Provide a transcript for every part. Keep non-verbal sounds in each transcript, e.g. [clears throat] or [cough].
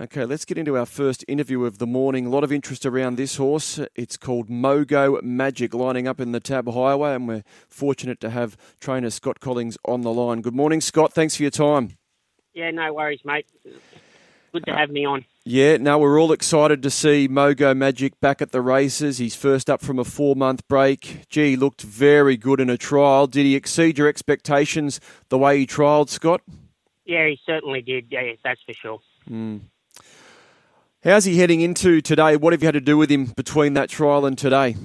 Okay, let's get into our first interview of the morning. A lot of interest around this horse. It's called Mogo Magic, lining up in the Tab Highway, and we're fortunate to have trainer Scott Collings on the line. Good morning, Scott. Thanks for your time. Yeah, no worries, mate. Good to have me on. Yeah, now we're all excited to see Mogo Magic back at the races. He's first up from a four month break. Gee, looked very good in a trial. Did he exceed your expectations the way he trialled, Scott? Yeah, he certainly did. Yeah, that's for sure. Mm. How's he heading into today? What have you had to do with him between that trial and today?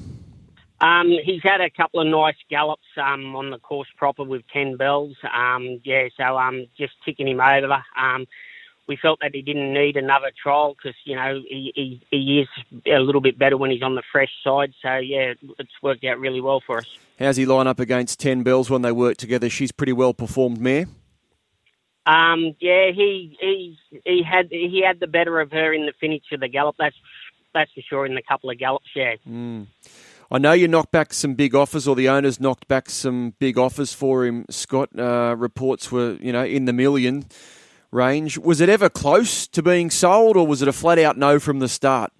Um, he's had a couple of nice gallops um, on the course proper with 10 bells. Um, yeah, so um, just ticking him over. Um, we felt that he didn't need another trial because, you know, he, he, he is a little bit better when he's on the fresh side. So, yeah, it's worked out really well for us. How's he line up against 10 bells when they work together? She's pretty well performed mare. Um, yeah, he he he had he had the better of her in the finish of the gallop. That's that's for sure. In the couple of gallops, yeah. Mm. I know you knocked back some big offers, or the owners knocked back some big offers for him. Scott uh, reports were you know in the million range. Was it ever close to being sold, or was it a flat out no from the start?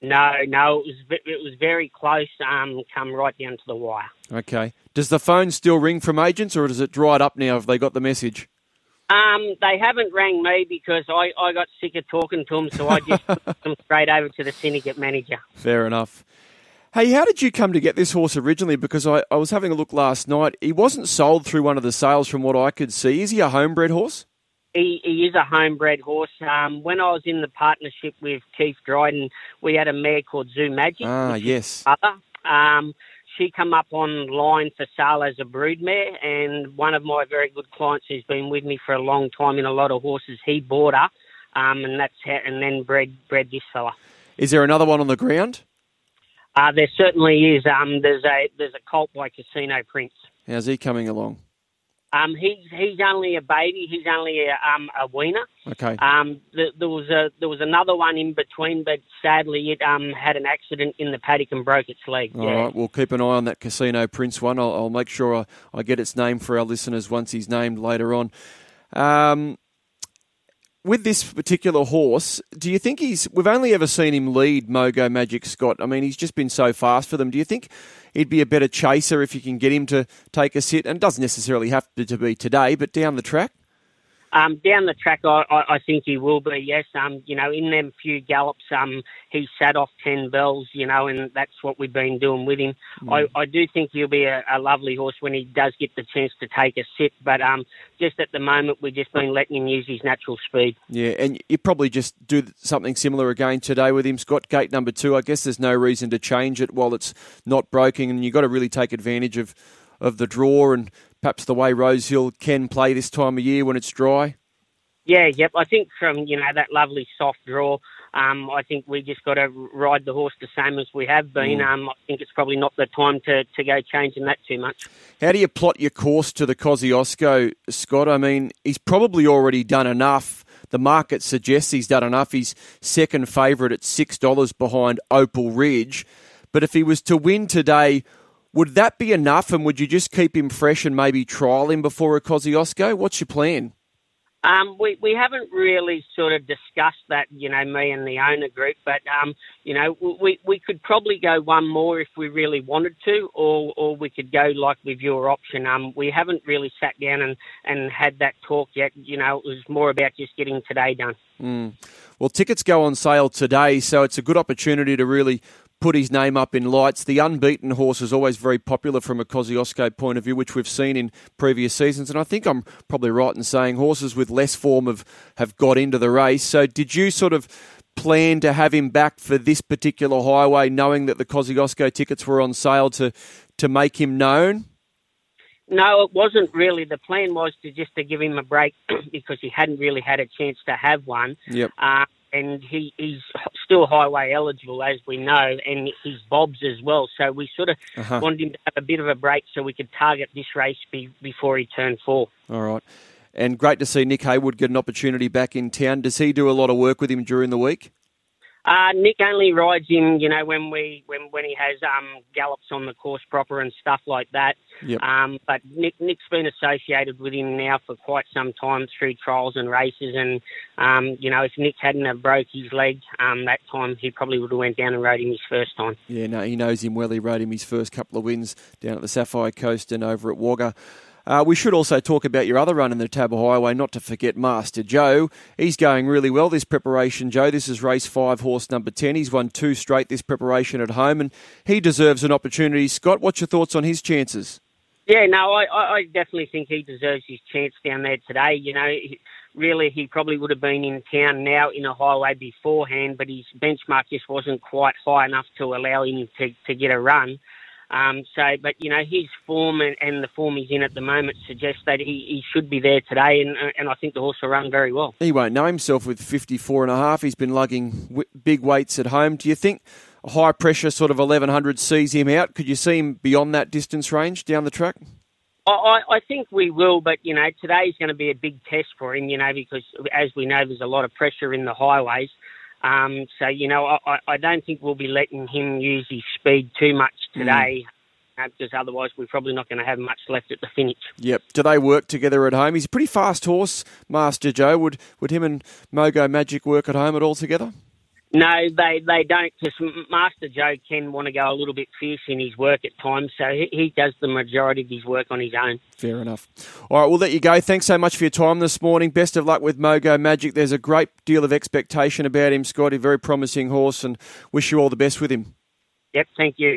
No, no, it was it was very close. Um, come right down to the wire. Okay. Does the phone still ring from agents, or does it dried up now? Have they got the message? Um, they haven't rang me because I, I got sick of talking to them, so I just [laughs] put them straight over to the syndicate manager. Fair enough. Hey, how did you come to get this horse originally? Because I, I was having a look last night. He wasn't sold through one of the sales from what I could see. Is he a homebred horse? He, he is a homebred horse. Um, when I was in the partnership with Keith Dryden, we had a mare called Zoo Magic. Ah, yes. Um, she come up online for sale as a broodmare, and one of my very good clients who's been with me for a long time in a lot of horses, he bought her, um, and that's how, and then bred bred this fella. Is there another one on the ground? Uh, there certainly is. Um, there's a there's a colt by Casino Prince. How's he coming along? Um, he's he's only a baby. He's only a, um, a weaner. Okay. Um, the, there was a there was another one in between, but sadly it um had an accident in the paddock and broke its leg. All yeah. right, we'll keep an eye on that Casino Prince one. I'll, I'll make sure I, I, get its name for our listeners once he's named later on. Um, with this particular horse, do you think he's? We've only ever seen him lead Mogo Magic Scott. I mean, he's just been so fast for them. Do you think he'd be a better chaser if you can get him to take a sit? And doesn't necessarily have to, to be today, but down the track. Um, down the track, I, I, I think he will be. Yes, um, you know, in them few gallops, um, he sat off ten bells, you know, and that's what we've been doing with him. Mm. I, I do think he'll be a, a lovely horse when he does get the chance to take a sit, but um, just at the moment, we've just been letting him use his natural speed. Yeah, and you probably just do something similar again today with him, Scott. Gate number two. I guess there's no reason to change it while it's not broken, and you've got to really take advantage of of the draw and perhaps the way Rosehill can play this time of year when it's dry? Yeah, yep. I think from you know that lovely soft draw, um, I think we just got to ride the horse the same as we have been. Mm. Um, I think it's probably not the time to, to go changing that too much. How do you plot your course to the Kosciuszko, Scott? I mean, he's probably already done enough. The market suggests he's done enough. He's second favourite at six dollars behind Opal Ridge. But if he was to win today, would that be enough? And would you just keep him fresh and maybe trial him before a Kosciuszko? What's your plan? Um, we, we haven't really sort of discussed that, you know, me and the owner group, but, um, you know, we, we could probably go one more if we really wanted to, or, or we could go like with your option. Um, we haven't really sat down and, and had that talk yet. You know, it was more about just getting today done. Mm. Well, tickets go on sale today, so it's a good opportunity to really put his name up in lights. The unbeaten horse is always very popular from a Kosciuszko point of view, which we've seen in previous seasons. And I think I'm probably right in saying horses with less form have, have got into the race. So did you sort of plan to have him back for this particular highway, knowing that the Kosciuszko tickets were on sale to, to make him known? No, it wasn't really. The plan was to just to give him a break [clears throat] because he hadn't really had a chance to have one. Yep. Uh, and he, he's still highway eligible, as we know, and he's Bob's as well. So we sort of uh-huh. wanted him to have a bit of a break so we could target this race be, before he turned four. All right. And great to see Nick Heywood get an opportunity back in town. Does he do a lot of work with him during the week? Uh, Nick only rides him, you know, when we when when he has um, gallops on the course proper and stuff like that. Yep. Um, but Nick Nick's been associated with him now for quite some time through trials and races, and um, you know, if Nick hadn't have broke his leg um, that time, he probably would have went down and rode him his first time. Yeah, no, he knows him well. He rode him his first couple of wins down at the Sapphire Coast and over at Wagga. Uh, we should also talk about your other run in the TAB Highway, not to forget Master Joe. He's going really well this preparation, Joe. This is race five, horse number 10. He's won two straight this preparation at home, and he deserves an opportunity. Scott, what's your thoughts on his chances? Yeah, no, I, I definitely think he deserves his chance down there today. You know, really, he probably would have been in town now in a highway beforehand, but his benchmark just wasn't quite high enough to allow him to, to get a run. Um, so, but you know, his form and, and, the form he's in at the moment suggests that he, he should be there today, and, and I think the horse will run very well. He won't know himself with 54 and a half. He's been lugging w- big weights at home. Do you think a high pressure sort of 1100 sees him out? Could you see him beyond that distance range down the track? I, I think we will, but you know, today's going to be a big test for him, you know, because as we know, there's a lot of pressure in the highways. Um, so, you know, I, I don't think we'll be letting him use his speed too much. Today. Mm. Because otherwise, we're probably not going to have much left at the finish. Yep. Do they work together at home? He's a pretty fast horse, Master Joe. Would would him and Mogo Magic work at home at all together? No, they, they don't, because Master Joe can want to go a little bit fierce in his work at times, so he, he does the majority of his work on his own. Fair enough. All right, we'll let you go. Thanks so much for your time this morning. Best of luck with Mogo Magic. There's a great deal of expectation about him, Scotty. Very promising horse, and wish you all the best with him. Yep, thank you.